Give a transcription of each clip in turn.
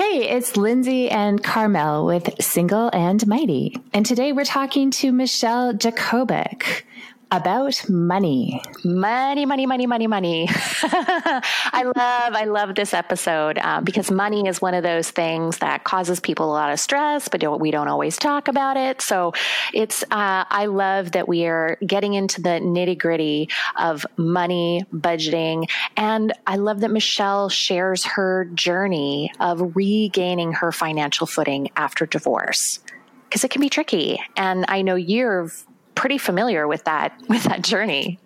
Hey, it's Lindsay and Carmel with Single and Mighty. And today we're talking to Michelle Jacobik about money. Money, money, money, money, money. I love, I love this episode uh, because money is one of those things that causes people a lot of stress, but don't, we don't always talk about it. So it's, uh, I love that we are getting into the nitty gritty of money, budgeting. And I love that Michelle shares her journey of regaining her financial footing after divorce because it can be tricky. And I know you've pretty familiar with that with that journey.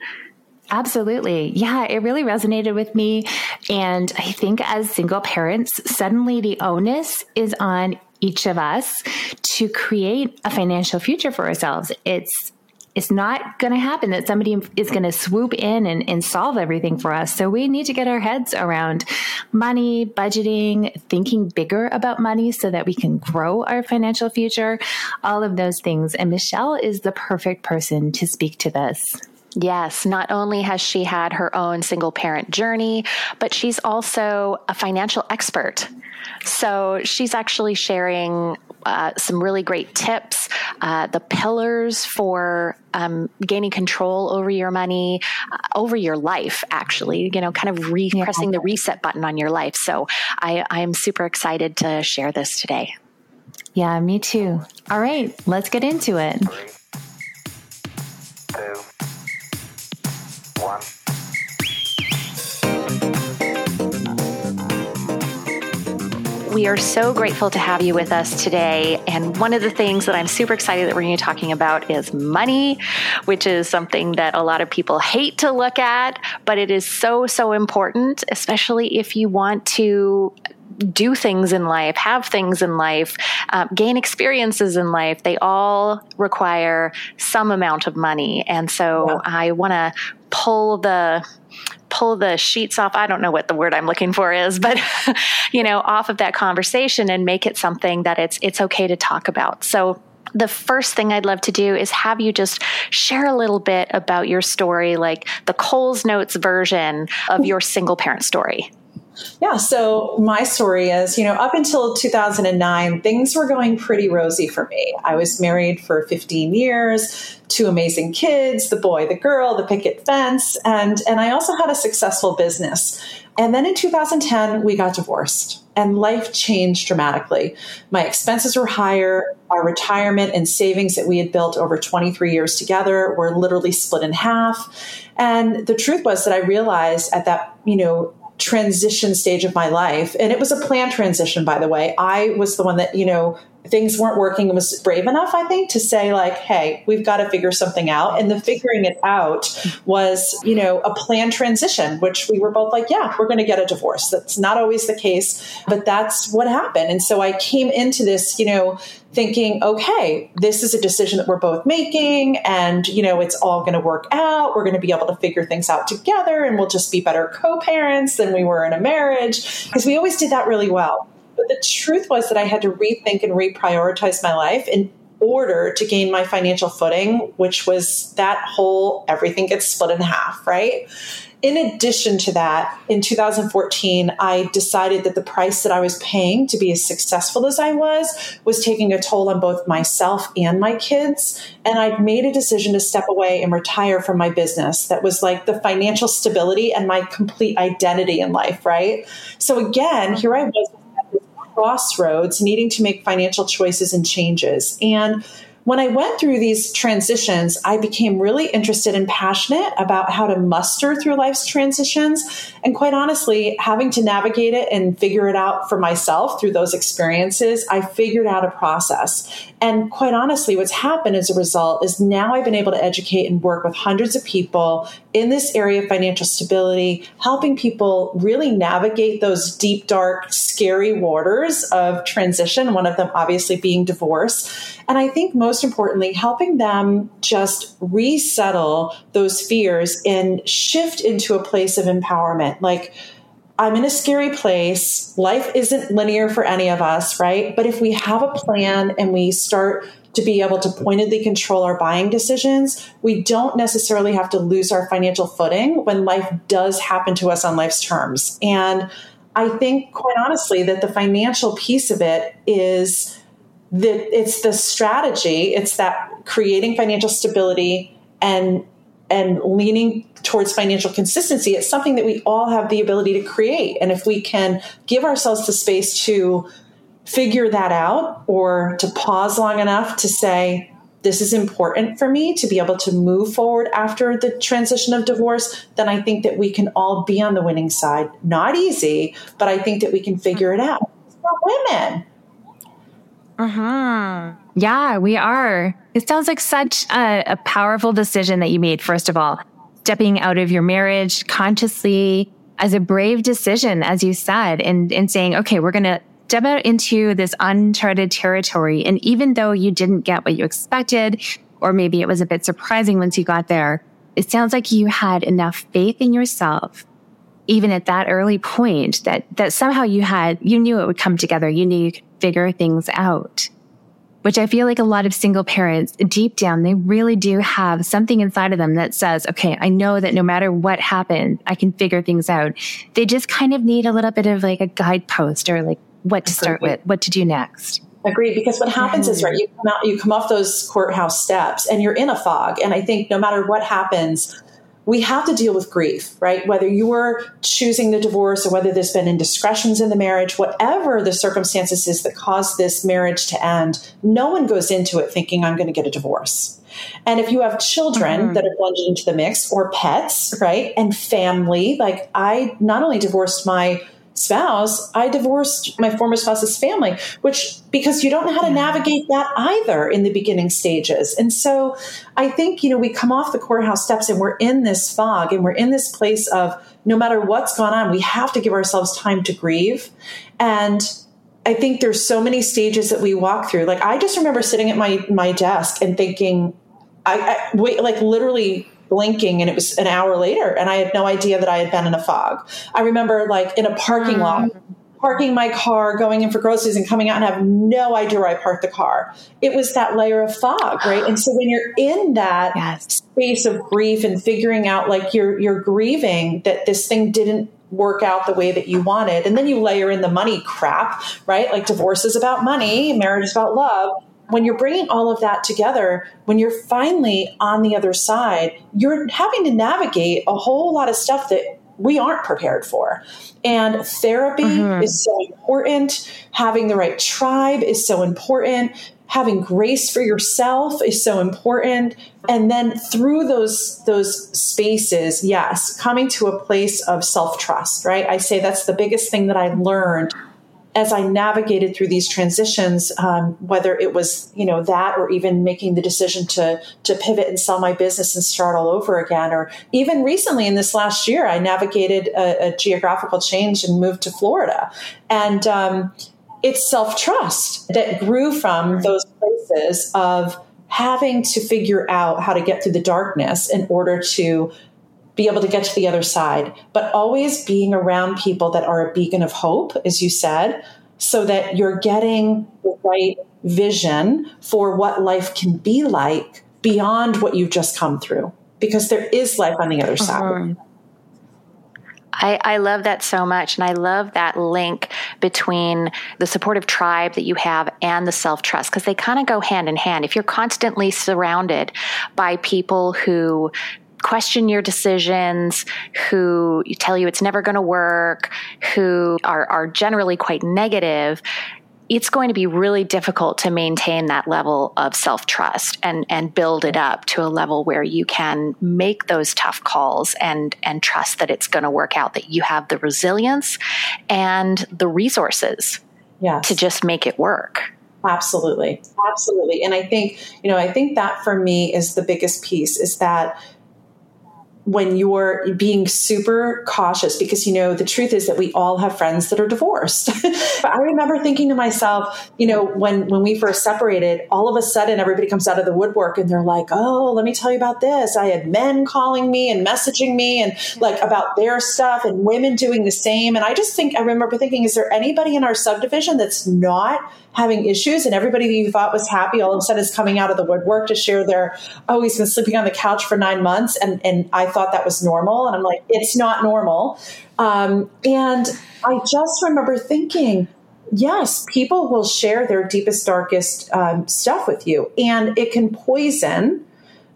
Absolutely. Yeah, it really resonated with me. And I think as single parents, suddenly the onus is on each of us to create a financial future for ourselves. It's it's not going to happen that somebody is going to swoop in and, and solve everything for us. So we need to get our heads around money, budgeting, thinking bigger about money so that we can grow our financial future, all of those things. And Michelle is the perfect person to speak to this. Yes, not only has she had her own single parent journey, but she's also a financial expert. So she's actually sharing uh, some really great tips, uh, the pillars for um, gaining control over your money, uh, over your life, actually, you know, kind of re- yeah. pressing the reset button on your life. So I, I'm super excited to share this today. Yeah, me too. All right, let's get into it. Three, two, one. We are so grateful to have you with us today. And one of the things that I'm super excited that we're going to be talking about is money, which is something that a lot of people hate to look at, but it is so, so important, especially if you want to do things in life, have things in life, uh, gain experiences in life, they all require some amount of money. And so yeah. I want to pull the pull the sheets off. I don't know what the word I'm looking for is, but you know, off of that conversation and make it something that it's it's okay to talk about. So the first thing I'd love to do is have you just share a little bit about your story, like the Coles Notes version of your single parent story. Yeah, so my story is, you know, up until 2009, things were going pretty rosy for me. I was married for 15 years, two amazing kids, the boy, the girl, the picket fence, and and I also had a successful business. And then in 2010, we got divorced and life changed dramatically. My expenses were higher. Our retirement and savings that we had built over 23 years together were literally split in half. And the truth was that I realized at that, you know, transition stage of my life. And it was a planned transition, by the way. I was the one that, you know, things weren't working and was brave enough, I think, to say, like, hey, we've got to figure something out. And the figuring it out was, you know, a planned transition, which we were both like, yeah, we're going to get a divorce. That's not always the case, but that's what happened. And so I came into this, you know, thinking, okay, this is a decision that we're both making and, you know, it's all going to work out. We're going to be able to figure things out together and we'll just be better co-parents than we were in a marriage because we always did that really well. But the truth was that I had to rethink and reprioritize my life in order to gain my financial footing, which was that whole everything gets split in half, right? in addition to that, in 2014, I decided that the price that I was paying to be as successful as I was was taking a toll on both myself and my kids. And I'd made a decision to step away and retire from my business. That was like the financial stability and my complete identity in life, right? So again, here I was crossroads needing to make financial choices and changes. And when I went through these transitions, I became really interested and passionate about how to muster through life's transitions. And quite honestly, having to navigate it and figure it out for myself through those experiences, I figured out a process. And quite honestly, what's happened as a result is now I've been able to educate and work with hundreds of people in this area of financial stability, helping people really navigate those deep, dark, scary waters of transition, one of them obviously being divorce. And I think most importantly, helping them just resettle those fears and shift into a place of empowerment. Like, I'm in a scary place. Life isn't linear for any of us, right? But if we have a plan and we start to be able to pointedly control our buying decisions, we don't necessarily have to lose our financial footing when life does happen to us on life's terms. And I think, quite honestly, that the financial piece of it is that it's the strategy, it's that creating financial stability and and leaning towards financial consistency. It's something that we all have the ability to create. And if we can give ourselves the space to figure that out or to pause long enough to say, this is important for me to be able to move forward after the transition of divorce, then I think that we can all be on the winning side. Not easy, but I think that we can figure it out. Women. Uh-huh. Yeah, we are. It sounds like such a, a powerful decision that you made, first of all, stepping out of your marriage consciously as a brave decision, as you said, and, and saying, okay, we're going to step out into this uncharted territory. And even though you didn't get what you expected, or maybe it was a bit surprising once you got there, it sounds like you had enough faith in yourself, even at that early point, that, that somehow you had, you knew it would come together. You knew you could figure things out. Which I feel like a lot of single parents, deep down, they really do have something inside of them that says, okay, I know that no matter what happens, I can figure things out. They just kind of need a little bit of like a guidepost or like what to start with, what to do next. Agreed. Because what happens is, right, you come out, you come off those courthouse steps and you're in a fog. And I think no matter what happens, we have to deal with grief, right? Whether you're choosing the divorce or whether there's been indiscretions in the marriage, whatever the circumstances is that caused this marriage to end, no one goes into it thinking, I'm going to get a divorce. And if you have children mm-hmm. that are plunged into the mix or pets, right? And family, like I not only divorced my spouse, I divorced my former spouse's family, which because you don't know how to navigate that either in the beginning stages. And so I think, you know, we come off the courthouse steps and we're in this fog and we're in this place of no matter what's gone on, we have to give ourselves time to grieve. And I think there's so many stages that we walk through. Like I just remember sitting at my my desk and thinking, I, I wait, like literally blinking and it was an hour later and I had no idea that I had been in a fog. I remember like in a parking lot mm. parking my car, going in for groceries and coming out and have no idea where I parked the car. It was that layer of fog, right? And so when you're in that yes. space of grief and figuring out like you're you're grieving that this thing didn't work out the way that you wanted. And then you layer in the money crap, right? Like divorce is about money, marriage is about love when you're bringing all of that together, when you're finally on the other side, you're having to navigate a whole lot of stuff that we aren't prepared for. And therapy mm-hmm. is so important. Having the right tribe is so important. Having grace for yourself is so important. And then through those those spaces, yes, coming to a place of self-trust, right? I say that's the biggest thing that I learned as I navigated through these transitions, um, whether it was you know that or even making the decision to to pivot and sell my business and start all over again, or even recently in this last year, I navigated a, a geographical change and moved to Florida, and um, it's self trust that grew from those places of having to figure out how to get through the darkness in order to be able to get to the other side, but always being around people that are a beacon of hope, as you said, so that you're getting the right vision for what life can be like beyond what you've just come through, because there is life on the other uh-huh. side. I, I, love that so much. And I love that link between the supportive tribe that you have and the self trust because they kind of go hand in hand. If you're constantly surrounded by people who question your decisions, who tell you it's never going to work, who are, are generally quite negative, it's going to be really difficult to maintain that level of self trust and, and build it up to a level where you can make those tough calls and, and trust that it's going to work out, that you have the resilience and the resources yes. to just make it work. Absolutely. Absolutely. And I think, you know, I think that for me is the biggest piece is that when you're being super cautious because you know the truth is that we all have friends that are divorced. But i remember thinking to myself you know when when we first separated all of a sudden everybody comes out of the woodwork and they're like oh let me tell you about this. I had men calling me and messaging me and like about their stuff and women doing the same. And i just think i remember thinking is there anybody in our subdivision that's not having issues? And everybody that you thought was happy all of a sudden is coming out of the woodwork to share their oh he's been sleeping on the couch for nine months and and i thought that was normal. And I'm like, it's not normal. Um, and I just remember thinking, yes, people will share their deepest, darkest um, stuff with you, and it can poison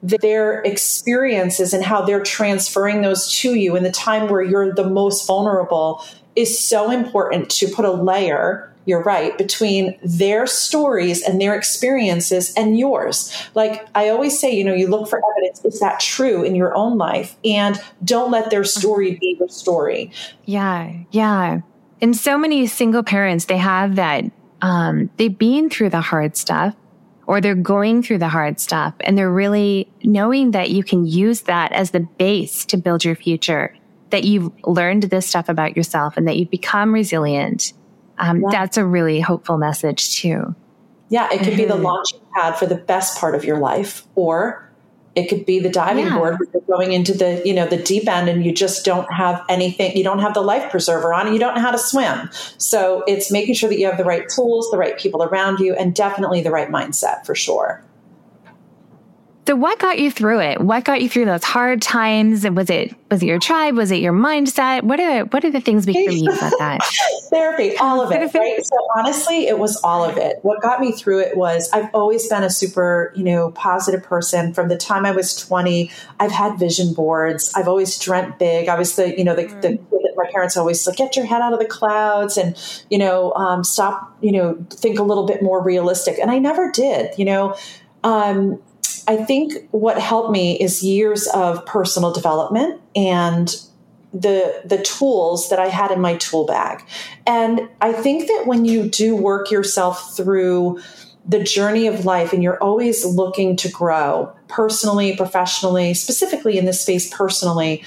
their experiences and how they're transferring those to you in the time where you're the most vulnerable is so important to put a layer you're right between their stories and their experiences and yours. Like i always say you know you look for evidence is that true in your own life? And don't let their story be your story. Yeah yeah. And so many single parents they have that um, they've been through the hard stuff or they're going through the hard stuff and they're really knowing that you can use that as the base to build your future, that you've learned this stuff about yourself and that you've become resilient. Um, yeah. That's a really hopeful message too. Yeah, it could be the mm-hmm. launching pad for the best part of your life, or it could be the diving yeah. board where you're going into the, you know, the deep end and you just don't have anything, you don't have the life preserver on and you don't know how to swim. So it's making sure that you have the right tools, the right people around you, and definitely the right mindset for sure. So what got you through it? What got you through those hard times? Was it was it your tribe? Was it your mindset? What are what are the things we can use about that? Therapy, all of it. Right? So honestly, it was all of it. What got me through it was I've always been a super, you know, positive person from the time I was 20. I've had vision boards. I've always dreamt big. I was the, you know, the, mm. the my parents always like get your head out of the clouds and you know um, stop you know think a little bit more realistic and i never did you know um, I think what helped me is years of personal development and the the tools that I had in my tool bag. And I think that when you do work yourself through the journey of life and you're always looking to grow personally, professionally, specifically in this space personally,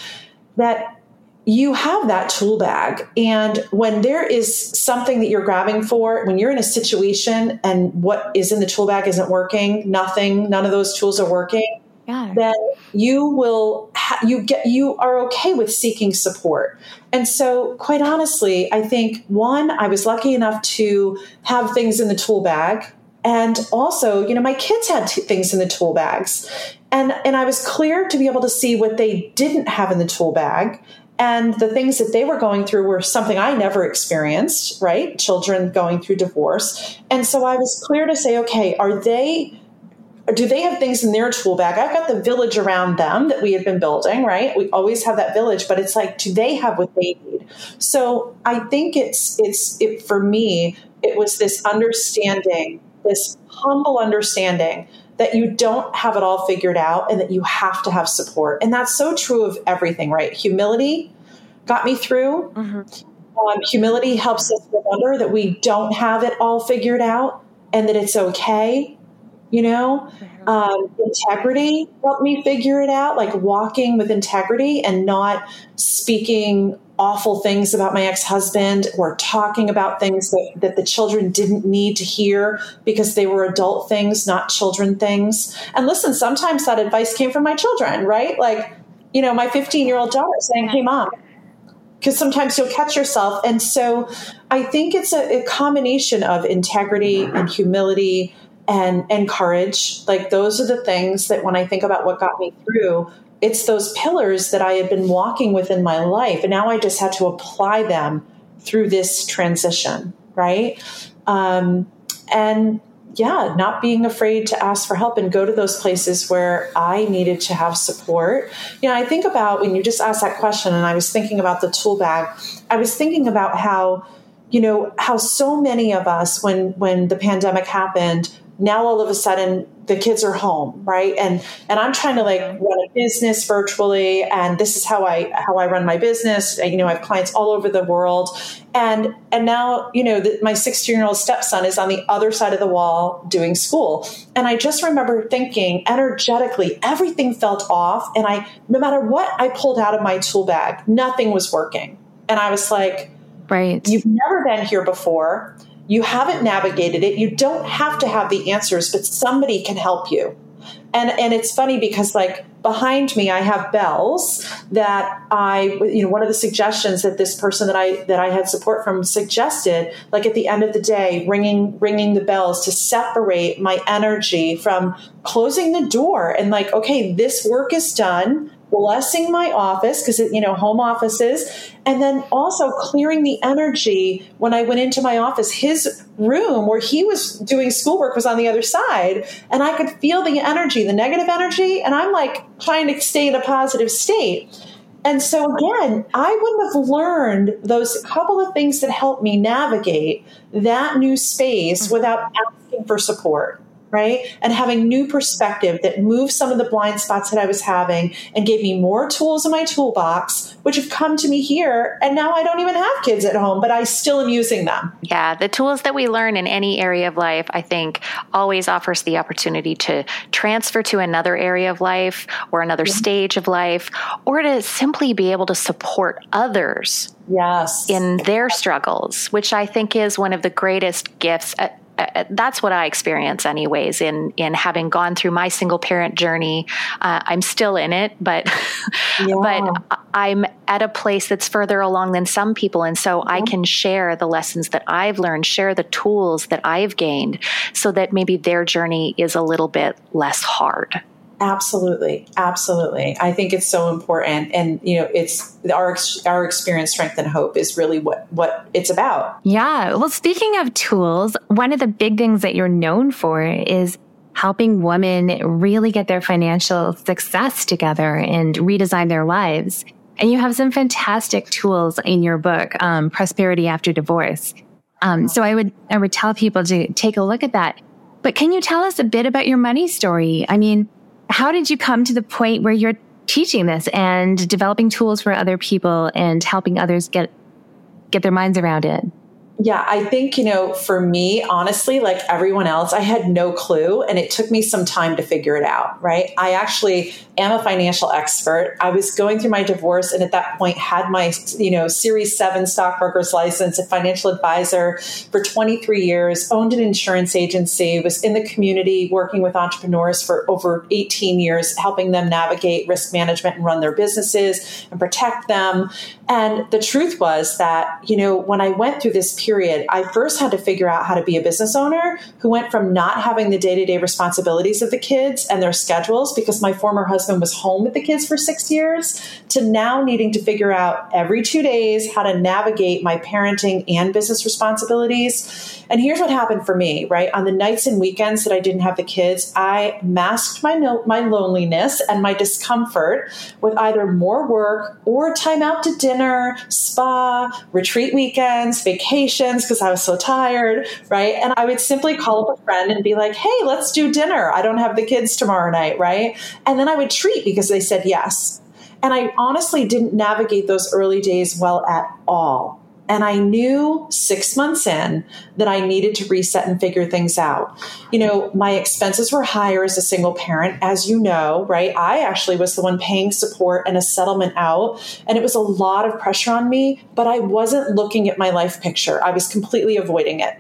that you have that tool bag. And when there is something that you're grabbing for, when you're in a situation and what is in the tool bag isn't working, nothing, none of those tools are working, yeah. then you will, ha- you get, you are okay with seeking support. And so, quite honestly, I think one, I was lucky enough to have things in the tool bag. And also, you know, my kids had t- things in the tool bags. And, and I was clear to be able to see what they didn't have in the tool bag and the things that they were going through were something I never experienced, right? Children going through divorce. And so I was clear to say, okay, are they do they have things in their tool bag? I've got the village around them that we had been building, right? We always have that village, but it's like, do they have what they need? So I think it's it's it for me, it was this understanding, this humble understanding that you don't have it all figured out and that you have to have support. And that's so true of everything, right? Humility got me through. Mm-hmm. Um, humility helps us remember that we don't have it all figured out and that it's okay. You know, um, integrity helped me figure it out, like walking with integrity and not speaking awful things about my ex-husband or talking about things that, that the children didn't need to hear because they were adult things not children things and listen sometimes that advice came from my children right like you know my 15 year old daughter saying hey mom because sometimes you'll catch yourself and so i think it's a, a combination of integrity and humility and and courage like those are the things that when i think about what got me through it's those pillars that I had been walking with in my life. And now I just had to apply them through this transition, right? Um, and yeah, not being afraid to ask for help and go to those places where I needed to have support. You know, I think about when you just asked that question, and I was thinking about the tool bag, I was thinking about how, you know, how so many of us, when when the pandemic happened, now all of a sudden the kids are home right? And and i'm trying to like run a business virtually and this is how i how i run my business. You know i have clients all over the world. And and now you know the, my 16 year old stepson is on the other side of the wall doing school. And i just remember thinking energetically everything felt off and i no matter what i pulled out of my tool bag nothing was working. And i was like right. You've never been here before you haven't navigated it. You don't have to have the answers, but somebody can help you. And and it's funny because like behind me I have bells that I you know one of the suggestions that this person that I that I had support from suggested like at the end of the day ringing ringing the bells to separate my energy from closing the door and like okay this work is done blessing my office because you know home offices and then also clearing the energy when i went into my office. His room where he was doing schoolwork was on the other side and i could feel the energy the negative energy and i'm like trying to stay in a positive state. And so again i wouldn't have learned those couple of things that helped me navigate that new space mm-hmm. without asking for support right? And having new perspective that moved some of the blind spots that I was having and gave me more tools in my toolbox, which have come to me here. And now I don't even have kids at home, but I still am using them. Yeah, the tools that we learn in any area of life, I think, always offers the opportunity to transfer to another area of life or another yeah. stage of life, or to simply be able to support others yes in their struggles which i think is one of the greatest gifts uh, that's what I experience, anyways. In in having gone through my single parent journey, uh, I'm still in it, but yeah. but I'm at a place that's further along than some people, and so I can share the lessons that I've learned, share the tools that I've gained, so that maybe their journey is a little bit less hard. Absolutely, absolutely. I think it's so important, and you know, it's our our experience, strength, and hope is really what what it's about. Yeah. Well, speaking of tools, one of the big things that you're known for is helping women really get their financial success together and redesign their lives. And you have some fantastic tools in your book, um, Prosperity After Divorce. Um, so I would I would tell people to take a look at that. But can you tell us a bit about your money story? I mean how did you come to the point where you're teaching this and developing tools for other people and helping others get get their minds around it? Yeah, I think, you know, for me, honestly, like everyone else, I had no clue and it took me some time to figure it out, right? I actually am a financial expert. I was going through my divorce and at that point had my, you know, Series 7 stockbroker's license, a financial advisor for 23 years, owned an insurance agency, was in the community working with entrepreneurs for over 18 years, helping them navigate risk management and run their businesses and protect them. And the truth was that, you know, when I went through this period, I first had to figure out how to be a business owner who went from not having the day to day responsibilities of the kids and their schedules because my former husband was home with the kids for six years to now needing to figure out every two days how to navigate my parenting and business responsibilities. And here's what happened for me, right? On the nights and weekends that I didn't have the kids, I masked my, my loneliness and my discomfort with either more work or time out to dinner, spa, retreat weekends, vacations, because I was so tired, right? And I would simply call up a friend and be like, hey, let's do dinner. I don't have the kids tomorrow night, right? And then I would treat because they said yes. And I honestly didn't navigate those early days well at all. And I knew six months in that I needed to reset and figure things out. You know, my expenses were higher as a single parent, as you know, right? I actually was the one paying support and a settlement out. And it was a lot of pressure on me, but I wasn't looking at my life picture. I was completely avoiding it.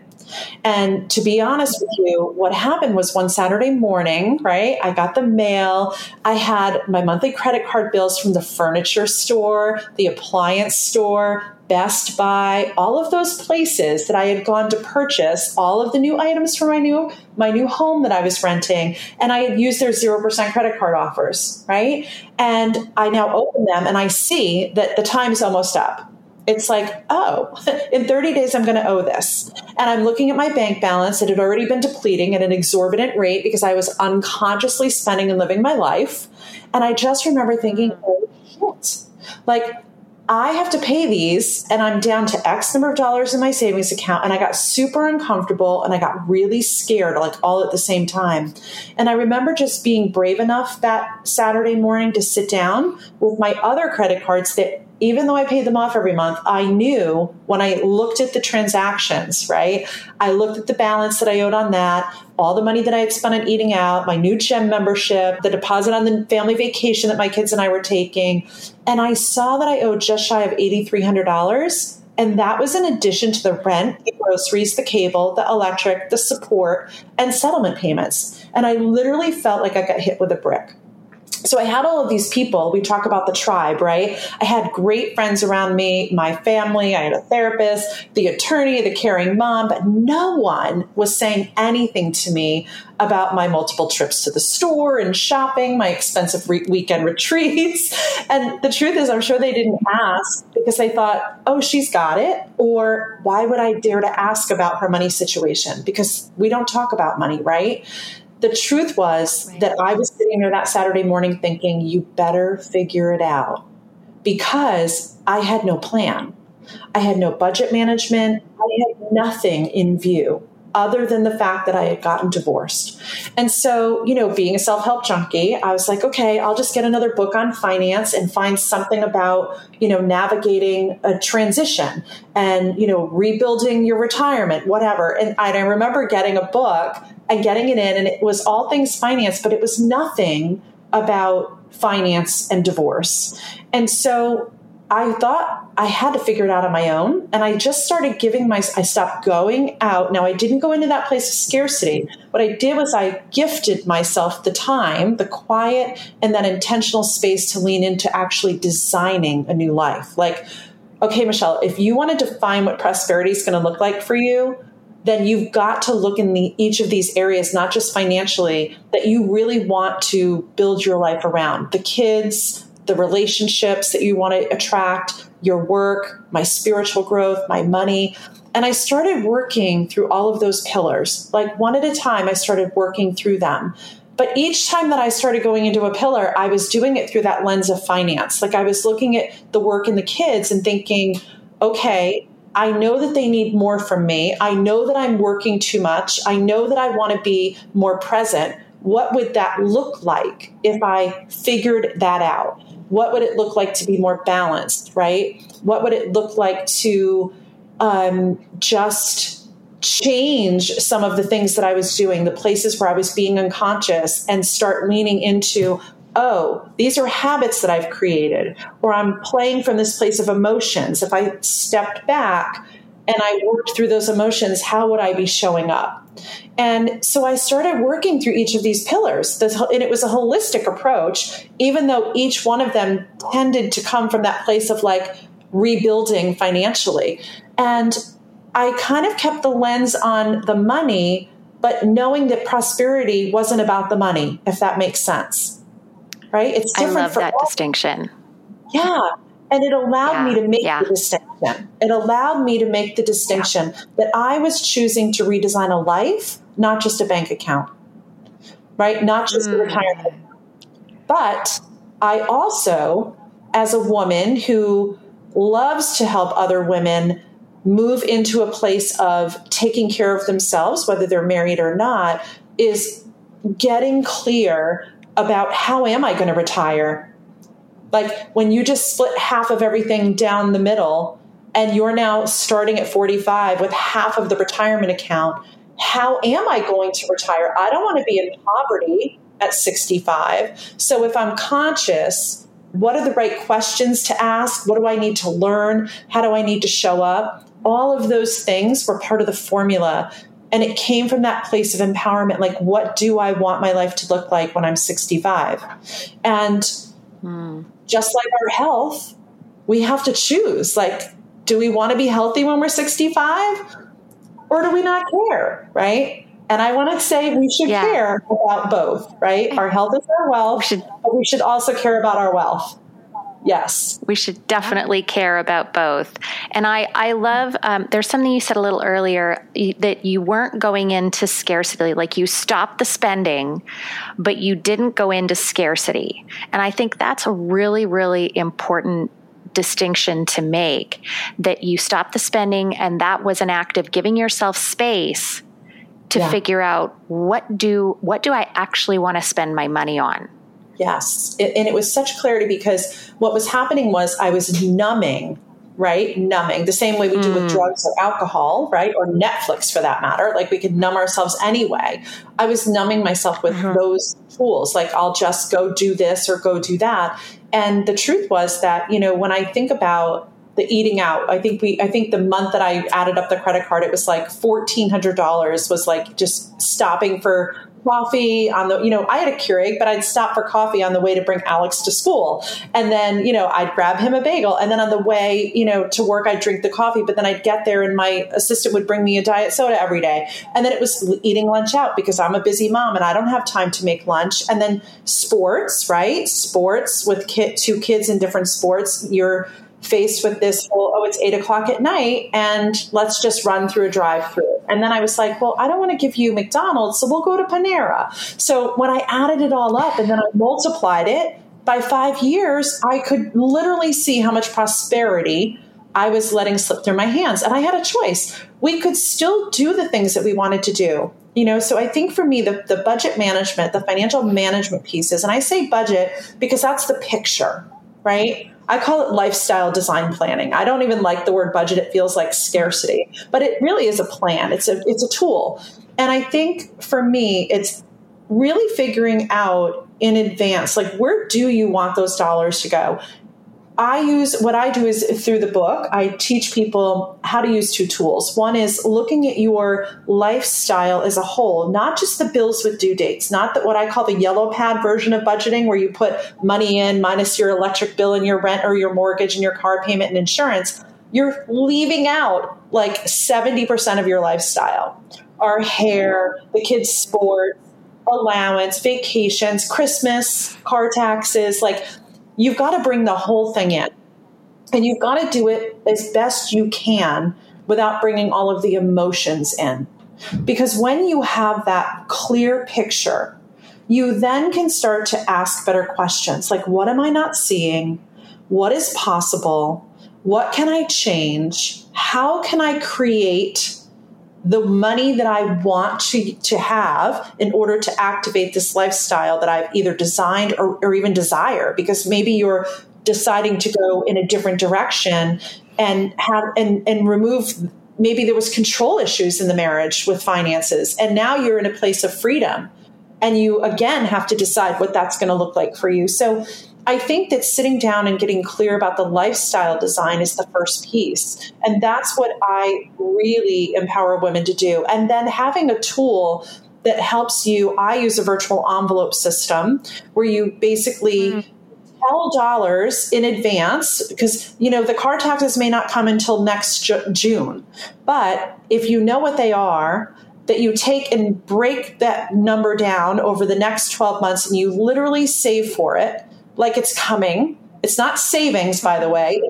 And to be honest with you, what happened was one Saturday morning, right? I got the mail. I had my monthly credit card bills from the furniture store, the appliance store, Best Buy, all of those places that I had gone to purchase all of the new items for my new my new home that I was renting, and I had used their zero percent credit card offers, right? And I now open them and I see that the time is almost up. It's like, oh, in 30 days, I'm going to owe this. And I'm looking at my bank balance. It had already been depleting at an exorbitant rate because I was unconsciously spending and living my life. And I just remember thinking, oh, shit. Like, I have to pay these and I'm down to X number of dollars in my savings account. And I got super uncomfortable and I got really scared, like all at the same time. And I remember just being brave enough that Saturday morning to sit down with my other credit cards that even though I paid them off every month, I knew when I looked at the transactions, right? I looked at the balance that I owed on that, all the money that I had spent on eating out, my new gym membership, the deposit on the family vacation that my kids and I were taking. And I saw that I owed just shy of $8,300. And that was in addition to the rent, the groceries, the cable, the electric, the support, and settlement payments. And I literally felt like I got hit with a brick. So I had all of these people. We talk about the tribe, right? I had great friends around me, my family, I had a therapist, the attorney, the caring mom, but no one was saying anything to me about my multiple trips to the store and shopping, my expensive re- weekend retreats. And the truth is, I'm sure they didn't ask because they thought, oh, she's got it. Or why would I dare to ask about her money situation? Because we don't talk about money, right? The truth was right. that I was sitting there that Saturday morning thinking, you better figure it out because I had no plan. I had no budget management. I had nothing in view other than the fact that I had gotten divorced. And so, you know, being a self help junkie, I was like, okay, I'll just get another book on finance and find something about, you know, navigating a transition and, you know, rebuilding your retirement, whatever. And I remember getting a book and getting it in, and it was all things finance, but it was nothing about finance and divorce. And so I thought I had to figure it out on my own. And I just started giving my, I stopped going out. Now, I didn't go into that place of scarcity. What I did was I gifted myself the time, the quiet, and that intentional space to lean into actually designing a new life. Like, okay, Michelle, if you want to define what prosperity is going to look like for you, then you've got to look in the, each of these areas, not just financially, that you really want to build your life around the kids, the relationships that you want to attract, your work, my spiritual growth, my money. And I started working through all of those pillars. Like one at a time, I started working through them. But each time that I started going into a pillar, I was doing it through that lens of finance. Like I was looking at the work and the kids and thinking, okay, I know that they need more from me. I know that I'm working too much. I know that I want to be more present. What would that look like if I figured that out? What would it look like to be more balanced, right? What would it look like to um, just change some of the things that I was doing, the places where I was being unconscious, and start leaning into oh, these are habits that I've created, or I'm playing from this place of emotions. If I stepped back and I worked through those emotions, how would I be showing up? And so I started working through each of these pillars. And it was a holistic approach, even though each one of them tended to come from that place of like rebuilding financially. And I kind of kept the lens on the money, but knowing that prosperity wasn't about the money, if that makes sense right? It's different. I love that all. distinction. Yeah. And it allowed yeah. me to make yeah. the distinction. It allowed me to make the distinction yeah. that I was choosing to redesign a life, not just a bank account, right? Not just mm. a retirement. But I also, as a woman who loves to help other women move into a place of taking care of themselves, whether they're married or not, is getting clear about how am I going to retire? Like when you just split half of everything down the middle and you're now starting at 45 with half of the retirement account, how am I going to retire? I don't want to be in poverty at 65. So if I'm conscious, what are the right questions to ask? What do I need to learn? How do I need to show up? All of those things were part of the formula and it came from that place of empowerment like, what do I want my life to look like when I'm 65? And hmm. just like our health, we have to choose like, do we want to be healthy when we're 65 or do we not care? Right. And I want to say we should yeah. care about both, right? Our health is our wealth, we should, but we should also care about our wealth. Yes. We should definitely care about both. And I, I love, um, there's something you said a little earlier that you weren't going into scarcity, like you stopped the spending, but you didn't go into scarcity. And I think that's a really, really important distinction to make that you stopped the spending and that was an act of giving yourself space to yeah. figure out what do what do I actually want to spend my money on Yes. It, and it was such clarity because what was happening was I was numbing, right? Numbing the same way we do with mm. drugs or alcohol, right? Or Netflix for that matter. Like we could numb ourselves anyway. I was numbing myself with mm-hmm. those tools. Like I'll just go do this or go do that. And the truth was that, you know, when I think about the eating out. I think we I think the month that I added up the credit card, it was like fourteen hundred dollars was like just stopping for coffee on the, you know, I had a Keurig, but I'd stop for coffee on the way to bring Alex to school. And then, you know, I'd grab him a bagel. And then on the way, you know, to work, I'd drink the coffee, but then I'd get there and my assistant would bring me a diet soda every day. And then it was eating lunch out because I'm a busy mom and I don't have time to make lunch. And then sports, right? Sports with kid, two kids in different sports. You're, faced with this whole, oh, it's eight o'clock at night and let's just run through a drive through. And then I was like, well, I don't want to give you McDonald's, so we'll go to Panera. So when I added it all up and then I multiplied it by five years, I could literally see how much prosperity I was letting slip through my hands. And I had a choice. We could still do the things that we wanted to do. You know, so I think for me, the, the budget management, the financial management pieces, and I say budget because that's the picture, right? I call it lifestyle design planning. I don't even like the word budget. It feels like scarcity, but it really is a plan. It's a, it's a tool. And I think for me, it's really figuring out in advance, like, where do you want those dollars to go? I use what I do is through the book, I teach people how to use two tools. One is looking at your lifestyle as a whole, not just the bills with due dates, not that what I call the yellow pad version of budgeting, where you put money in minus your electric bill and your rent or your mortgage and your car payment and insurance. You're leaving out like 70% of your lifestyle. Our hair, the kids' sport, allowance, vacations, Christmas, car taxes, like you've got to bring the whole thing in. And you've got to do it as best you can without bringing all of the emotions in. Because when you have that clear picture, you then can start to ask better questions like, what am I not seeing? What is possible? What can I change? How can I create the money that I want to, to have in order to activate this lifestyle that I've either designed or, or even desire. Because maybe you're deciding to go in a different direction and have and, and remove maybe there was control issues in the marriage with finances and now you're in a place of freedom and you again have to decide what that's going to look like for you so I think that sitting down and getting clear about the lifestyle design is the first piece. And that's what I really empower women to do. And then having a tool that helps you, I use a virtual envelope system where you basically. Mm. Tell dollars in advance because you know the car taxes may not come until next Ju- June, but if you know what they are, that you take and break that number down over the next 12 months and you literally save for it like it's coming. It's not savings, by the way.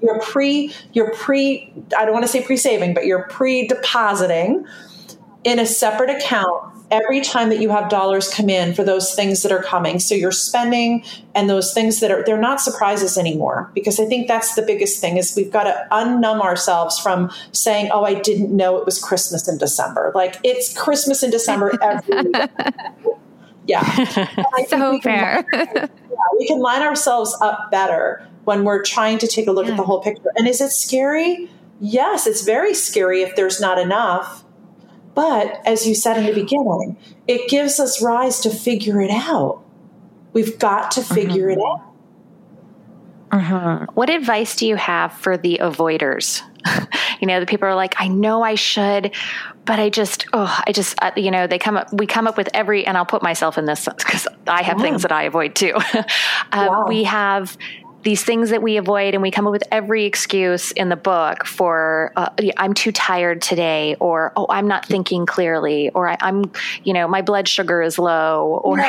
You're pre, you're pre, I don't want to say pre saving, but you're pre depositing in a separate account every time that you have dollars come in for those things that are coming. So you're spending and those things that are, they're not surprises anymore. Because I think that's the biggest thing is we've got to unnumb ourselves from saying, oh, I didn't know it was Christmas in December. Like it's Christmas in December every Yeah. so fair. Can, yeah, we can line ourselves up better when we're trying to take a look yeah. at the whole picture. And is it scary? Yes, it's very scary if there's not enough. But as you said in the beginning, it gives us rise to figure it out. We've got to figure mm-hmm. it out. Mm-hmm. What advice do you have for the avoiders? you know, the people are like, I know I should, but I just, oh, I just, uh, you know, they come up, we come up with every, and I'll put myself in this because I have things that I avoid too. uh, wow. We have these things that we avoid and we come up with every excuse in the book for uh, i'm too tired today or oh i'm not thinking clearly or I, am you know my blood sugar is low or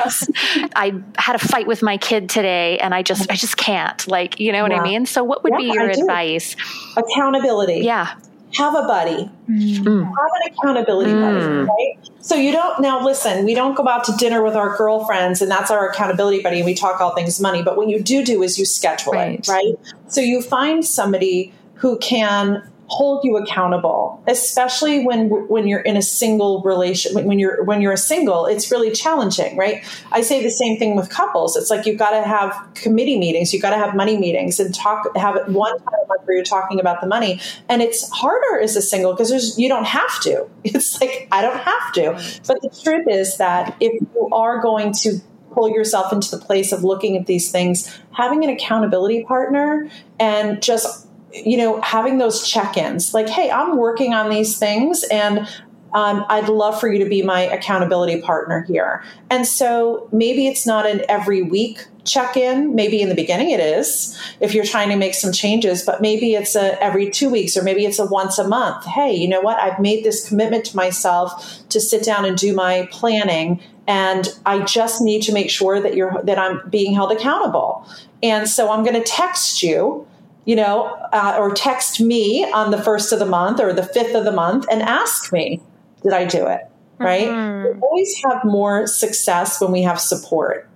i had a fight with my kid today and i just i just can't like you know what yeah. i mean? So what would yeah, be your advice? Accountability. Yeah have a buddy mm. have an accountability mm. buddy right so you don't now listen we don't go out to dinner with our girlfriends and that's our accountability buddy and we talk all things money but what you do do is you schedule right. it right so you find somebody who can hold you accountable especially when when you're in a single relation when you're when you're a single it's really challenging right? I say the same thing with couples. It's like you've got to have committee meetings you've got to have money meetings and talk have one time a month where you're talking about the money. And it's harder as a single because there's you don't have to. It's like i don't have to. But the truth is that if you are going to pull yourself into the place of looking at these things having an accountability partner and just you know, having those check ins like, hey, I'm working on these things and um, I'd love for you to be my accountability partner here. And so maybe it's not an every week check in. Maybe in the beginning it is if you're trying to make some changes, but maybe it's a every two weeks or maybe it's a once a month. Hey, you know what? I've made this commitment to myself to sit down and do my planning and I just need to make sure that you're that I'm being held accountable. And so I'm going to text you you know, uh, or text me on the first of the month or the fifth of the month and ask me, did I do it? Right? Mm-hmm. We always have more success when we have support.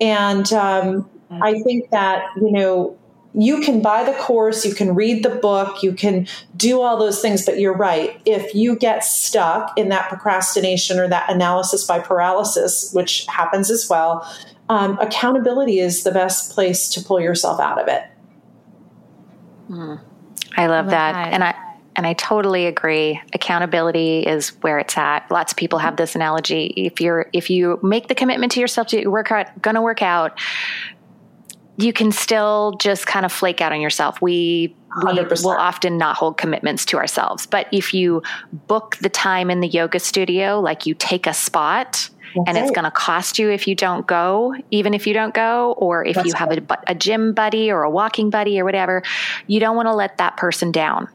And um, mm-hmm. I think that, you know, you can buy the course, you can read the book, you can do all those things, but you're right. If you get stuck in that procrastination or that analysis by paralysis, which happens as well, um, accountability is the best place to pull yourself out of it. Mm. I love, I love that. that. And I, and I totally agree. Accountability is where it's at. Lots of people have this analogy. If you're if you make the commitment to yourself to work out, gonna work out, you can still just kind of flake out on yourself. We we 100%. will often not hold commitments to ourselves. But if you book the time in the yoga studio, like you take a spot, that's and it's going to cost you if you don't go, even if you don't go, or if That's you have a, a, gym buddy or a walking buddy or whatever, you don't want to let that person down.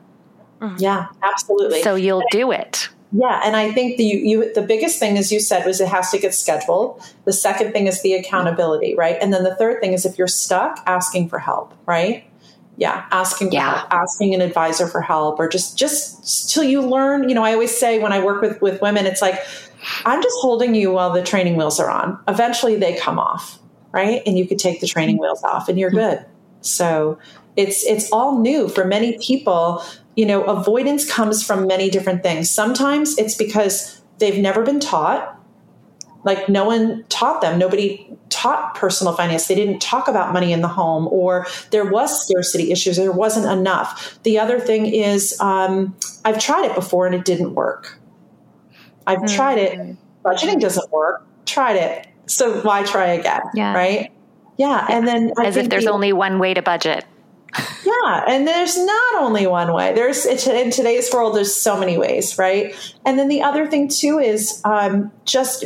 Mm-hmm. Yeah, absolutely. So you'll do it. Yeah, and I think the you the biggest thing, as you said, was it has to get scheduled. The second thing is the accountability, right? And then the third thing is if you're stuck, asking for help, right? Yeah, asking yeah. Help, asking an advisor for help, or just just till you learn. You know, I always say when I work with with women, it's like I'm just holding you while the training wheels are on. Eventually they come off, right? And you could take the training wheels off and you're hmm. good. So it's it's all new for many people. You know, avoidance comes from many different things. Sometimes it's because they've never been taught. Like no one taught them. Nobody taught personal finance. They didn't talk about money in the home, or there was scarcity issues. There wasn't enough. The other thing is, um, I've tried it before and it didn't work I've mm-hmm. tried it. Budgeting doesn't work. Tried it. So why try again? Yeah. Right. Yeah. And then I as if there's the, only one way to budget. yeah. And there's not only one way. There's in today's world, there's so many ways. Right. And then the other thing too is um, just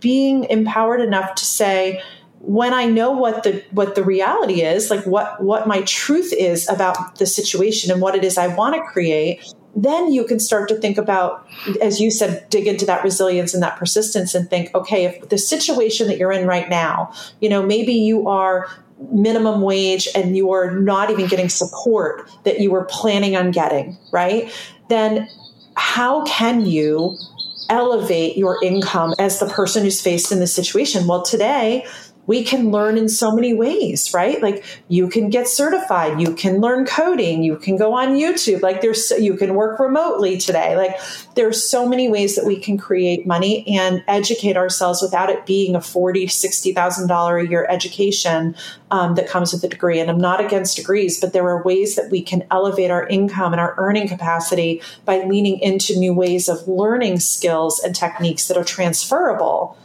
being empowered enough to say, when I know what the what the reality is, like what what my truth is about the situation and what it is I want to create, then you can start to think about, as you said, dig into that resilience and that persistence and think, okay, if the situation that you're in right now, you know, maybe you are minimum wage and you are not even getting support that you were planning on getting, right? Then how can you elevate your income as the person who's faced in this situation? Well, today, we can learn in so many ways, right? Like you can get certified, you can learn coding, you can go on YouTube, like there's, you can work remotely today. Like there's so many ways that we can create money and educate ourselves without it being a forty, sixty thousand dollar a year education um, that comes with a degree. And I'm not against degrees, but there are ways that we can elevate our income and our earning capacity by leaning into new ways of learning skills and techniques that are transferable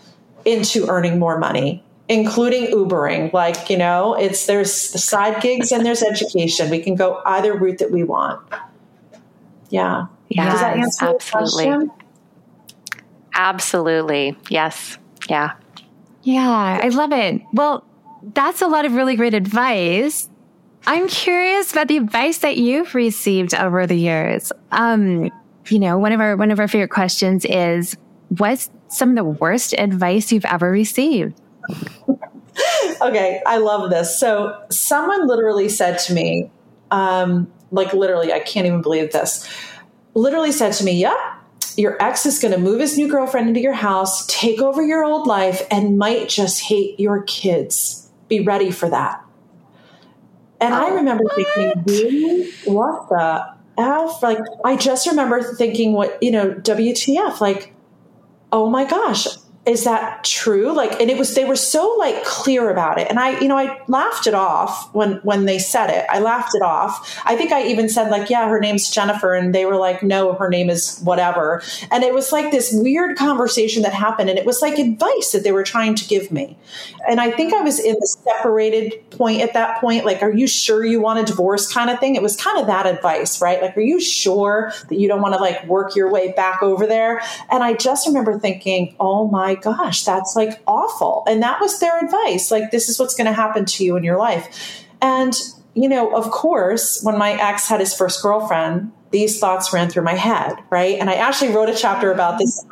into earning more money including Ubering. Like, you know, it's there's side gigs and there's education. We can go either route that we want. Yeah. Yeah. Does that answer absolutely. question? Absolutely. Yes. Yeah. Yeah, I love it. Well, that's a lot of really great advice. I'm curious about the advice that you've received over the years. Um, you know, one of our one of our favorite questions is what's some of the worst advice you've ever received? Okay, I love this. So, someone literally said to me, um, like literally, I can't even believe this. Literally said to me, "Yep, your ex is going to move his new girlfriend into your house, take over your old life, and might just hate your kids. Be ready for that." And I remember what? thinking, what the f? Like, I just remember thinking, what you know, WTF? Like, oh my gosh, is that true? Like and it was they were so like clear about it. And i you know i laughed it off when when they said it. I laughed it off. I think i even said like yeah her name's jennifer. And they were like no her name is whatever. And it was like this weird conversation that happened. And it was like advice that they were trying to give me. And i think i was in the separated point at that point. Like are you sure you want a divorce kind of thing? It was kind of that advice right? Like are you sure that you don't want to like work your way back over there? And i just remember thinking oh my my gosh, that's like awful. And that was their advice. Like, this is what's going to happen to you in your life. And, you know, of course, when my ex had his first girlfriend, these thoughts ran through my head, right? And I actually wrote a chapter about mm-hmm. this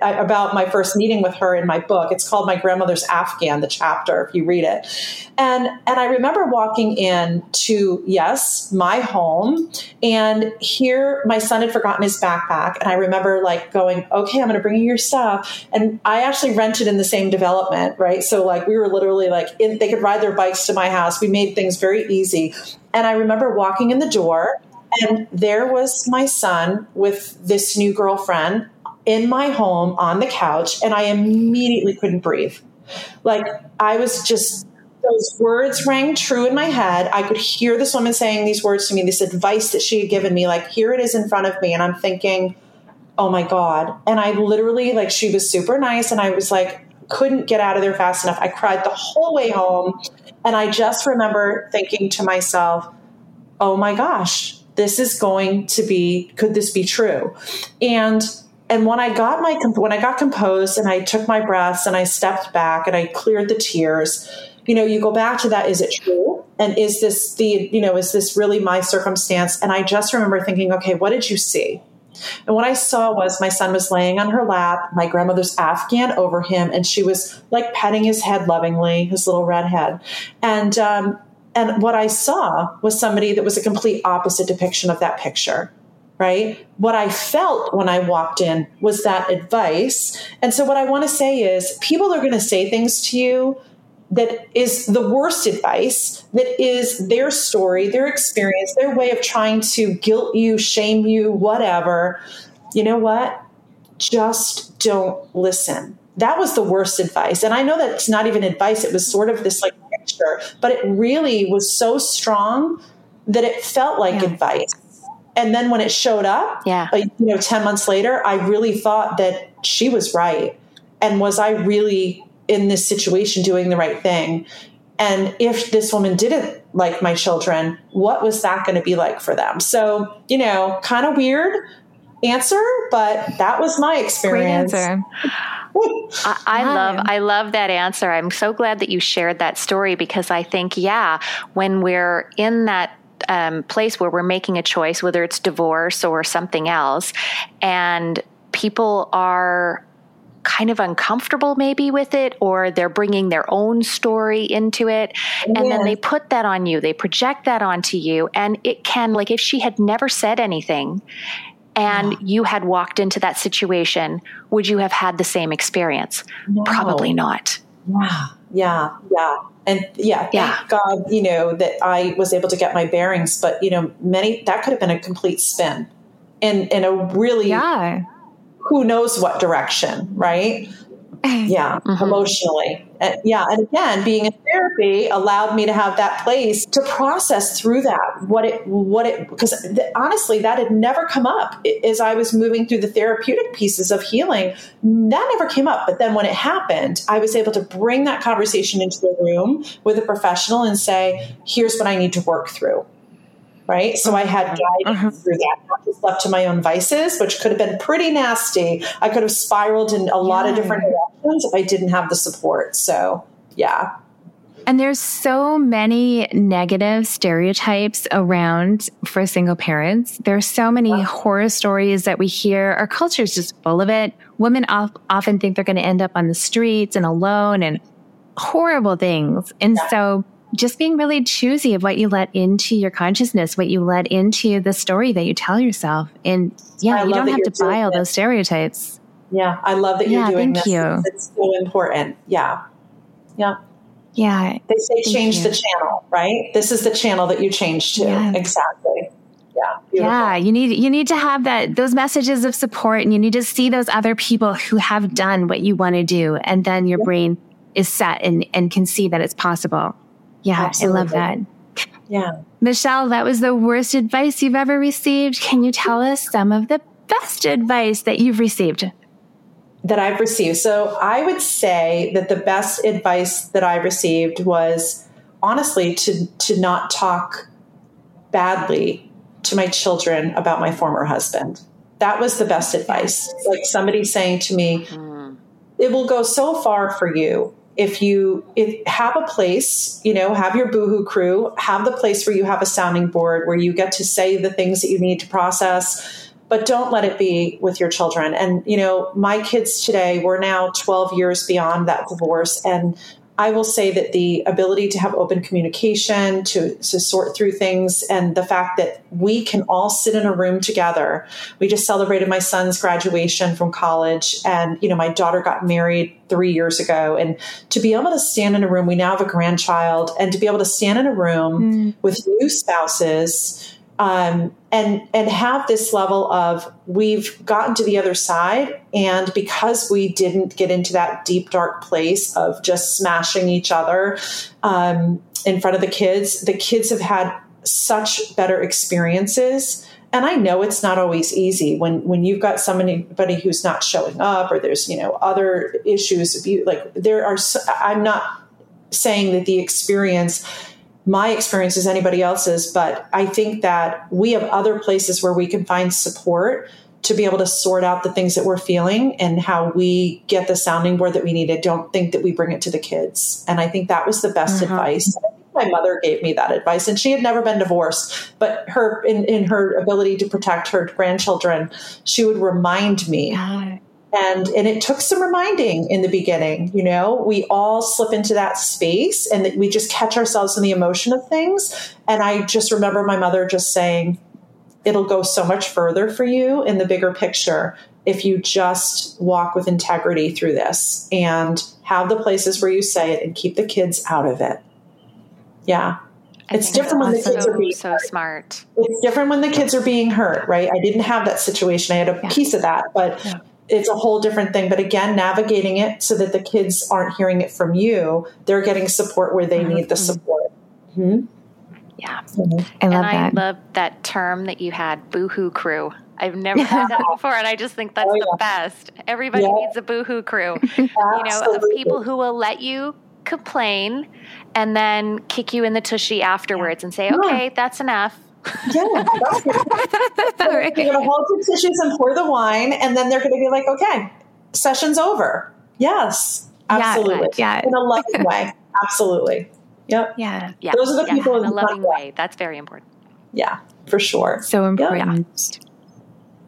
uh, about my first meeting with her in my book. It's called My Grandmother's Afghan, the chapter, if you read it. And and I remember walking in to, yes, my home, and here my son had forgotten his backpack. And I remember like going, okay, I'm gonna bring you your stuff. And I actually rented in the same development, right? So like we were literally like in, they could ride their bikes to my house. We made things very easy. And I remember walking in the door and there was my son with this new girlfriend in my home on the couch and I immediately couldn't breathe. Like I was just those words rang true in my head. I could hear this woman saying these words to me, this advice that she had given me, like, here it is in front of me. And I'm thinking, oh my God. And I literally, like, she was super nice. And I was like, couldn't get out of there fast enough. I cried the whole way home. And I just remember thinking to myself, oh my gosh, this is going to be, could this be true? And and when I got my when I got composed and I took my breaths and I stepped back and I cleared the tears, you know, you go back to that: is it true? And is this the you know is this really my circumstance? And I just remember thinking, okay, what did you see? And what I saw was my son was laying on her lap, my grandmother's Afghan over him, and she was like petting his head lovingly, his little red head. And um, and what I saw was somebody that was a complete opposite depiction of that picture right? What I felt when I walked in was that advice. And so, what I want to say is people are going to say things to you that is the worst advice, that is their story, their experience, their way of trying to guilt you, shame you, whatever. You know what? Just don't listen. That was the worst advice. And I know that's not even advice, it was sort of this like picture, but it really was so strong that it felt like yeah. advice and then when it showed up, yeah. you know, 10 months later, I really thought that she was right. And was I really in this situation doing the right thing? And if this woman didn't like my children, what was that going to be like for them? So, you know, kind of weird answer, but that was my experience. Great answer. I, I love I love that answer. I'm so glad that you shared that story because I think, yeah, when we're in that um, place where we're making a choice, whether it's divorce or something else, and people are kind of uncomfortable maybe with it or they're bringing their own story into it and yes. then they put that on you they project that onto you and it can like if she had never said anything and yeah. you had walked into that situation would you have had the same experience no. probably not yeah yeah yeah and yeah, yeah. thank God, you know, that I was able to get my bearings. But you know, many that could have been a complete spin, in in a really yeah, who knows what direction, right? yeah, mm-hmm. emotionally. And, yeah, and again, being in therapy allowed me to have that place to process through that what it what it because th- honestly that had never come up as I was moving through the therapeutic pieces of healing. That never came up, but then when it happened, I was able to bring that conversation into the room with a professional and say, "Here's what I need to work through." Right? So I had guidance uh-huh. through that, not just left to my own vices, which could have been pretty nasty. I could have spiraled in a lot of different directions if I didn't have the support. So, yeah. And there's so many negative stereotypes around for single parents. There's so many yeah. horror stories that we hear. Our culture is just full of it. Women often think they're going to end up on the streets and alone and horrible things. And yeah. so just being really choosy of what you let into your consciousness, what you let into the story that you tell yourself. And yeah, I you don't have to buy all those stereotypes. Yeah, I love that you're doing thank this. You. It's so important. Yeah. Yeah. Yeah. They say change you. the channel, right? This is the channel that you change to. Yes. Exactly. Yeah. Beautiful. Yeah. You need you need to have that those messages of support and you need to see those other people who have done what you want to do. And then your yeah. brain is set and, and can see that it's possible. Yeah, Absolutely. I love that. Yeah. Michelle, that was the worst advice you've ever received. Can you tell us some of the best advice that you've received? That I've received. So I would say that the best advice that I received was honestly to to not talk badly to my children about my former husband. That was the best advice. Like somebody saying to me, mm. it will go so far for you if you if, have a place, you know, have your boohoo crew, have the place where you have a sounding board where you get to say the things that you need to process, but don't let it be with your children. And, you know, my kids today, we're now 12 years beyond that divorce. And I will say that the ability to have open communication, to, to sort through things, and the fact that we can all sit in a room together. We just celebrated my son's graduation from college, and you know, my daughter got married three years ago. And to be able to stand in a room, we now have a grandchild, and to be able to stand in a room mm. with new spouses um, and and have this level of we've gotten to the other side and because we didn't get into that deep dark place of just smashing each other um, in front of the kids the kids have had such better experiences. And I know it's not always easy when when you've got somebody who's not showing up or there's you know other issues like there are I'm not saying that the experience my experience is anybody else's, but I think that we have other places where we can find support to be able to sort out the things that we're feeling and how we get the sounding board that we needed. Don't think that we bring it to the kids. And I think that was the best uh-huh. advice. My mother gave me that advice, and she had never been divorced. But her, in, in her ability to protect her grandchildren, she would remind me and and it took some reminding in the beginning you know we all slip into that space and we just catch ourselves in the emotion of things and i just remember my mother just saying it'll go so much further for you in the bigger picture if you just walk with integrity through this and have the places where you say it and keep the kids out of it yeah I it's different when the kids are being so hurt. smart. It's different when the kids are being hurt, right? I didn't have that situation. I had a yeah. piece of that, but yeah it's a whole different thing. But again, navigating it so that the kids aren't hearing it from you, they're getting support where they mm-hmm. need the support. Mm-hmm. Yeah. Mm-hmm. I love and I love that term that you had, boohoo crew. I've never heard that before, and I just think that's oh, yeah. the best. Everybody yeah. needs a boohoo crew. you know, of people who will let you complain and then kick you in the tushy afterwards and say, "Okay, that's enough." Yeah, they're going to hold the tissues and pour the wine, and then they're going to be like, "Okay, session's over." Yes, absolutely. Yeah, yeah. in a loving way. Absolutely. Yep. Yeah. Yeah. Those are the yeah. people in a loving way. That's very important. Yeah, for sure. So important.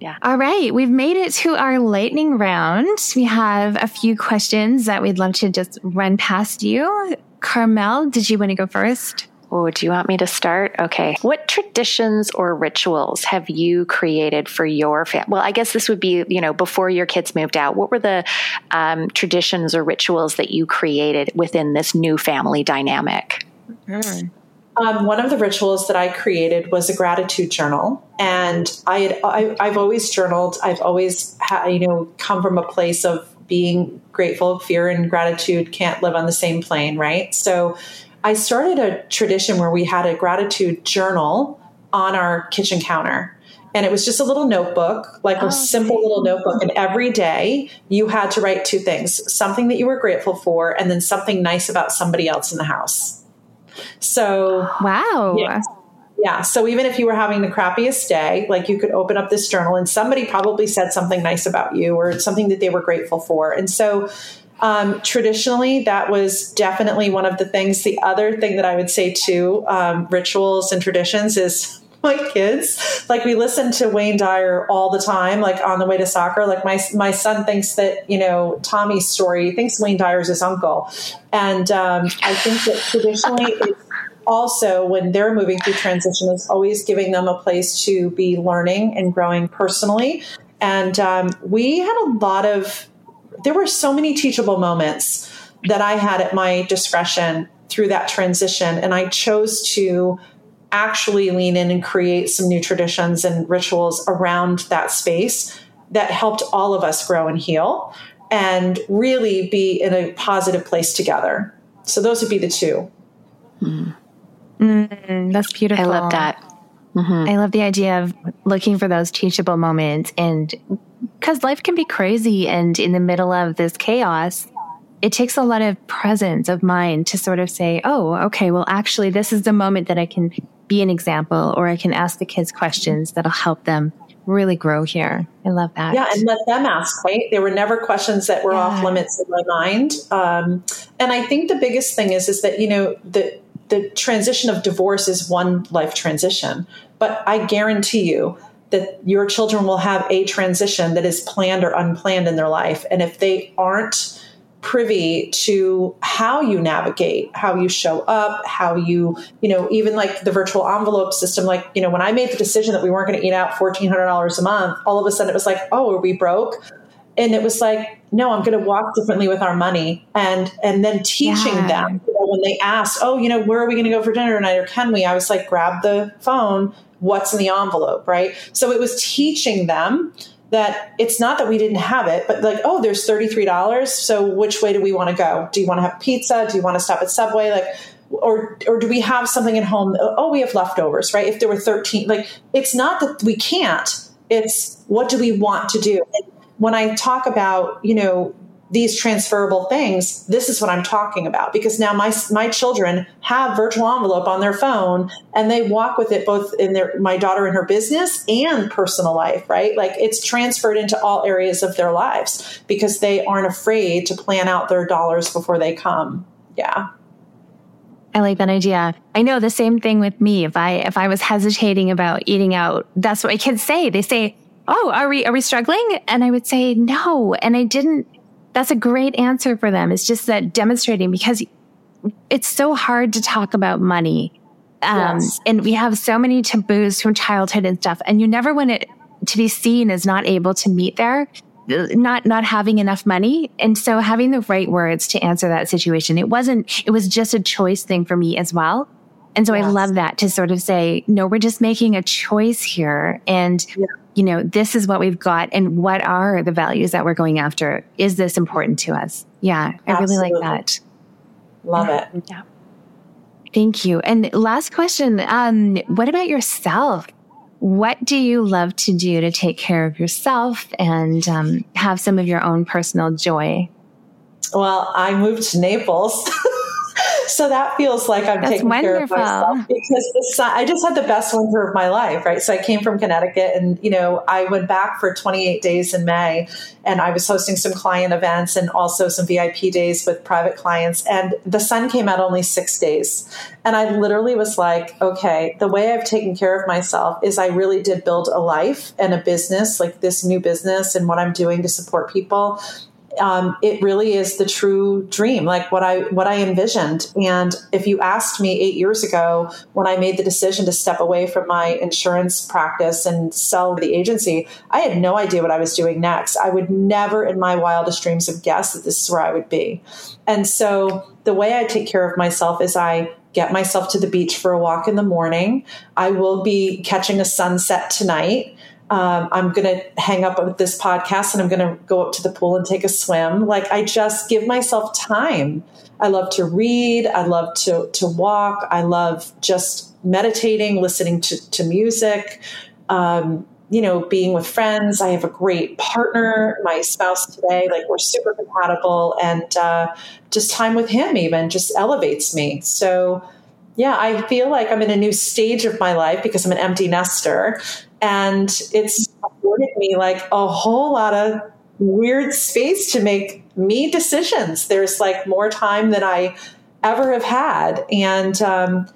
Yeah. All right. We've made it to our lightning round. We have a few questions that we'd love to just run past you. Carmel, did you want to go first? Oh, do you want me to start? Okay. What traditions or rituals have you created for your family? Well, I guess this would be, you know, before your kids moved out. What were the um, traditions or rituals that you created within this new family dynamic? Mm. Um, one of the rituals that I created was a gratitude journal, and I had I, have always journaled. I've always ha- you know come from a place of being grateful. Fear and gratitude can't live on the same plane, right? So I started a tradition where we had a gratitude journal on our kitchen counter. And it was just a little notebook, like oh, a simple little notebook. And every day you had to write two things something that you were grateful for, and then something nice about somebody else in the house. So, wow. Yeah. Yeah. So even if you were having the crappiest day, like you could open up this journal and somebody probably said something nice about you or something that they were grateful for. And so um, traditionally, that was definitely one of the things. The other thing that I would say too, um, rituals and traditions is my kids. Like we listen to Wayne Dyer all the time, like on the way to soccer. Like my my son thinks that you know Tommy's story. He thinks Wayne Dyer is his uncle, and um, I think that traditionally it's also when they're moving through transition is always giving them a place to be learning and growing personally. And um, we had a lot of there were so many teachable moments that I had at my discretion through that transition. And I chose to actually lean in and create some new traditions and rituals around that space that helped all of us grow and heal and really be in a positive place together. So those would be the two. Mm. Mm, that's beautiful. I love that. Mm-hmm. I love the idea of looking for those teachable moments and because life can be crazy and in the middle of this chaos, it takes a lot of presence of mind to sort of say, oh, okay, well, actually, this is the moment that I can be an example or I can ask the kids questions that'll help them really grow here. I love that. Yeah, and let them ask, right? There were never questions that were yeah. off limits in my mind. Um, and I think the biggest thing is is that, you know, the the transition of divorce is one life transition, but I guarantee you that your children will have a transition that is planned or unplanned in their life. And if they aren't privy to how you navigate, how you show up, how you, you know, even like the virtual envelope system. Like, you know, when I made the decision that we weren't going to eat out $1,400 a month, all of a sudden it was like, oh, are we broke? And it was like, no, I'm going to walk differently with our money. And, and then teaching yeah. them you know, when they asked, oh, you know, where are we going to go for dinner tonight or can we? I was like, grab the phone. What's in the envelope? Right. So it was teaching them that it's not that we didn't have it, but like, oh, there's $33. So which way do we want to go? Do you want to have pizza? Do you want to stop at Subway? Like, or or do we have something at home? Oh, oh, we have leftovers, right? If there were 13, like it's not that we can't, it's what do we want to do? And when I talk about, you know, these transferable things, this is what I'm talking about because now my my children have virtual envelope on their phone and they walk with it both in their my daughter in her business and personal life, right? Like it's transferred into all areas of their lives because they aren't afraid to plan out their dollars before they come. Yeah. I like that idea. I know the same thing with me. If I if I was hesitating about eating out, that's what my kids say. They say, "Oh, are we are we struggling?" And I would say, "No." And I didn't that's a great answer for them. It's just that demonstrating because it's so hard to talk about money. Um, yes. and we have so many taboos from childhood and stuff. And you never want it to be seen as not able to meet there, not, not having enough money. And so having the right words to answer that situation, it wasn't, it was just a choice thing for me as well. And so yes. I love that to sort of say, no, we're just making a choice here. And yeah you know, this is what we've got and what are the values that we're going after? Is this important to us? Yeah, I really like that. Love yeah. it. Yeah. Thank you. And last question, um, what about yourself? What do you love to do to take care of yourself and um, have some of your own personal joy? Well, I moved to Naples. so that feels like I'm That's taking wonderful. care of myself because the sun, I just had the best winter of my life, right? So I came from Connecticut and, you know, I went back for 28 days in May and I was hosting some client events and also some VIP days with private clients. And the sun came out only six days. And I literally was like, okay, the way I've taken care of myself is I really did build a life and a business, like this new business and what I'm doing to support people um, it really is the true dream, like what I what I envisioned. And if you asked me eight years ago when I made the decision to step away from my insurance practice and sell the agency, I had no idea what I was doing next. I would never, in my wildest dreams, have guessed that this is where I would be. And so the way I take care of myself is I get myself to the beach for a walk in the morning. I will be catching a sunset tonight um, I'm going to hang up with this podcast and I'm going to go up to the pool and take a swim. Like I just give myself time. I love to read. I love to, to walk. I love just meditating, listening to, to music, um, you know, being with friends. I have a great partner, my spouse today. Like we're super compatible and uh, just time with him even just elevates me. So, yeah, I feel like I'm in a new stage of my life because I'm an empty nester. And it's afforded me like a whole lot of weird space to make me decisions. There's like more time than I ever have had. And um,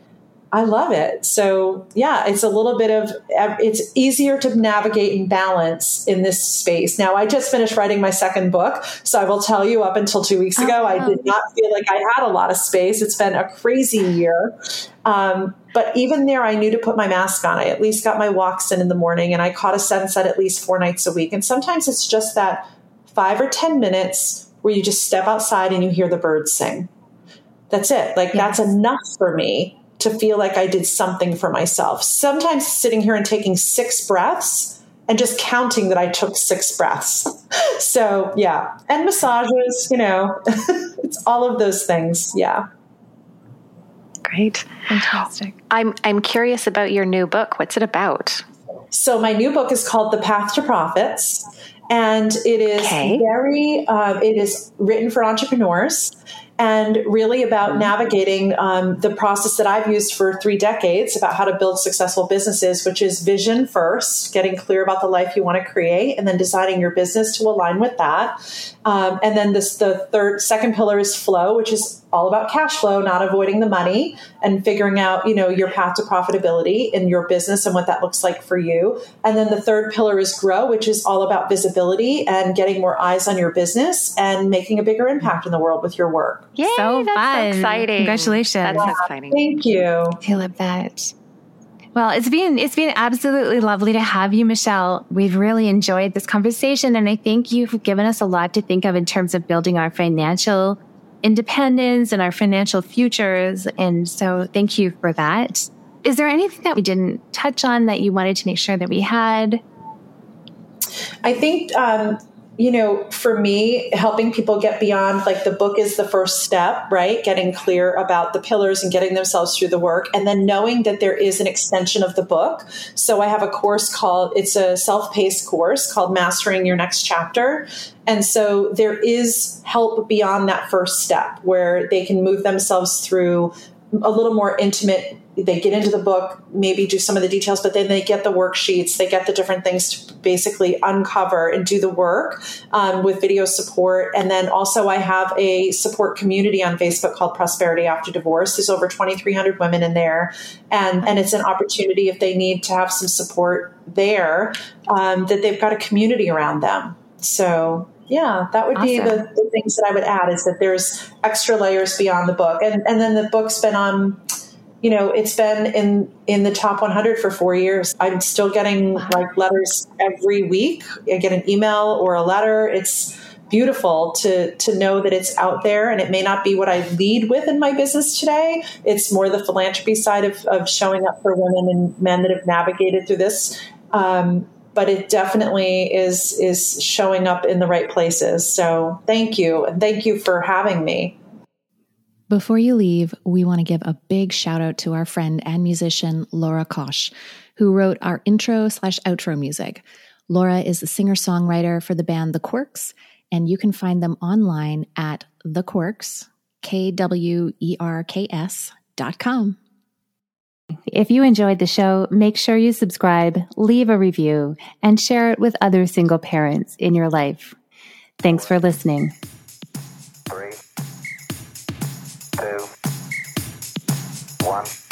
I love it. So yeah, it's a little bit of it's easier to navigate and balance in this space. Now I just finished writing my second book, so I will tell you up until 2 weeks ago I did not feel like I had a lot of space. It's been a crazy year. Um, but even there I knew to put my mask on. I at least got my walks in in the morning and I caught a sunset at least 4 nights a week. And sometimes it's just that 5 or 10 minutes where you just step outside and you hear the birds sing. That's it. Like yes. that's enough for me to feel like I did something for myself. Sometimes sitting here and taking six breaths and just counting that I took six breaths. So, yeah. And massages, you know, it's all of those things. Yeah. Great. Fantastic. I'm I'm curious about your new book. What's it about? So my new book is called The Path to Profits and it is okay. very uh, it is written for entrepreneurs and really about mm-hmm. navigating um, the process that I've used for three decades about how to build successful businesses, which is vision first, getting clear about the life you want to create, and then designing your business to align with that. Um, and then this, the third, second pillar is flow, which is all about cash flow, not avoiding the money, and figuring out you know your path to profitability in your business and what that looks like for you. And then the third pillar is grow, which is all about visibility and getting more eyes on your business and making a bigger impact in the world with your work. Yay, so that's fun. So exciting. Congratulations. That's yeah, exciting. Thank you. I love that. Well, it's been it's been absolutely lovely to have you, Michelle. We've really enjoyed this conversation, and I think you've given us a lot to think of in terms of building our financial independence and our financial futures. And so, thank you for that. Is there anything that we didn't touch on that you wanted to make sure that we had? I think um, you know, for me, helping people get beyond like the book is the first step, right? Getting clear about the pillars and getting themselves through the work, and then knowing that there is an extension of the book. So I have a course called, it's a self paced course called Mastering Your Next Chapter. And so there is help beyond that first step where they can move themselves through a little more intimate they get into the book, maybe do some of the details, but then they get the worksheets, they get the different things to basically uncover and do the work um, with video support. And then also, I have a support community on Facebook called Prosperity After Divorce. There's over 2,300 women in there, and and it's an opportunity if they need to have some support there um, that they've got a community around them. So yeah, that would awesome. be the, the, things that I would add is that there's extra layers beyond the book, and and then the book's been on you know it's been in in the top 100 for four years. I'm still getting like letters every week. I get an email or a letter. It's beautiful to to know that it's out there and it may not be what i lead with in my business today. It's more the philanthropy side of, of showing up for women and men that have navigated through this. Um, but it definitely is is showing up in the right places. So thank you. And thank you for having me before you leave, we want to give a big shout out to our friend and musician Laura Kosh, who wrote our intro slash outro music. Laura is the singer songwriter for the band The Kwerks, and you can find them online at The Kwerks, K W E R K S dot com. If you enjoyed the show, make sure you subscribe, leave a review, and share it with other single parents in your life. Thanks for listening. one.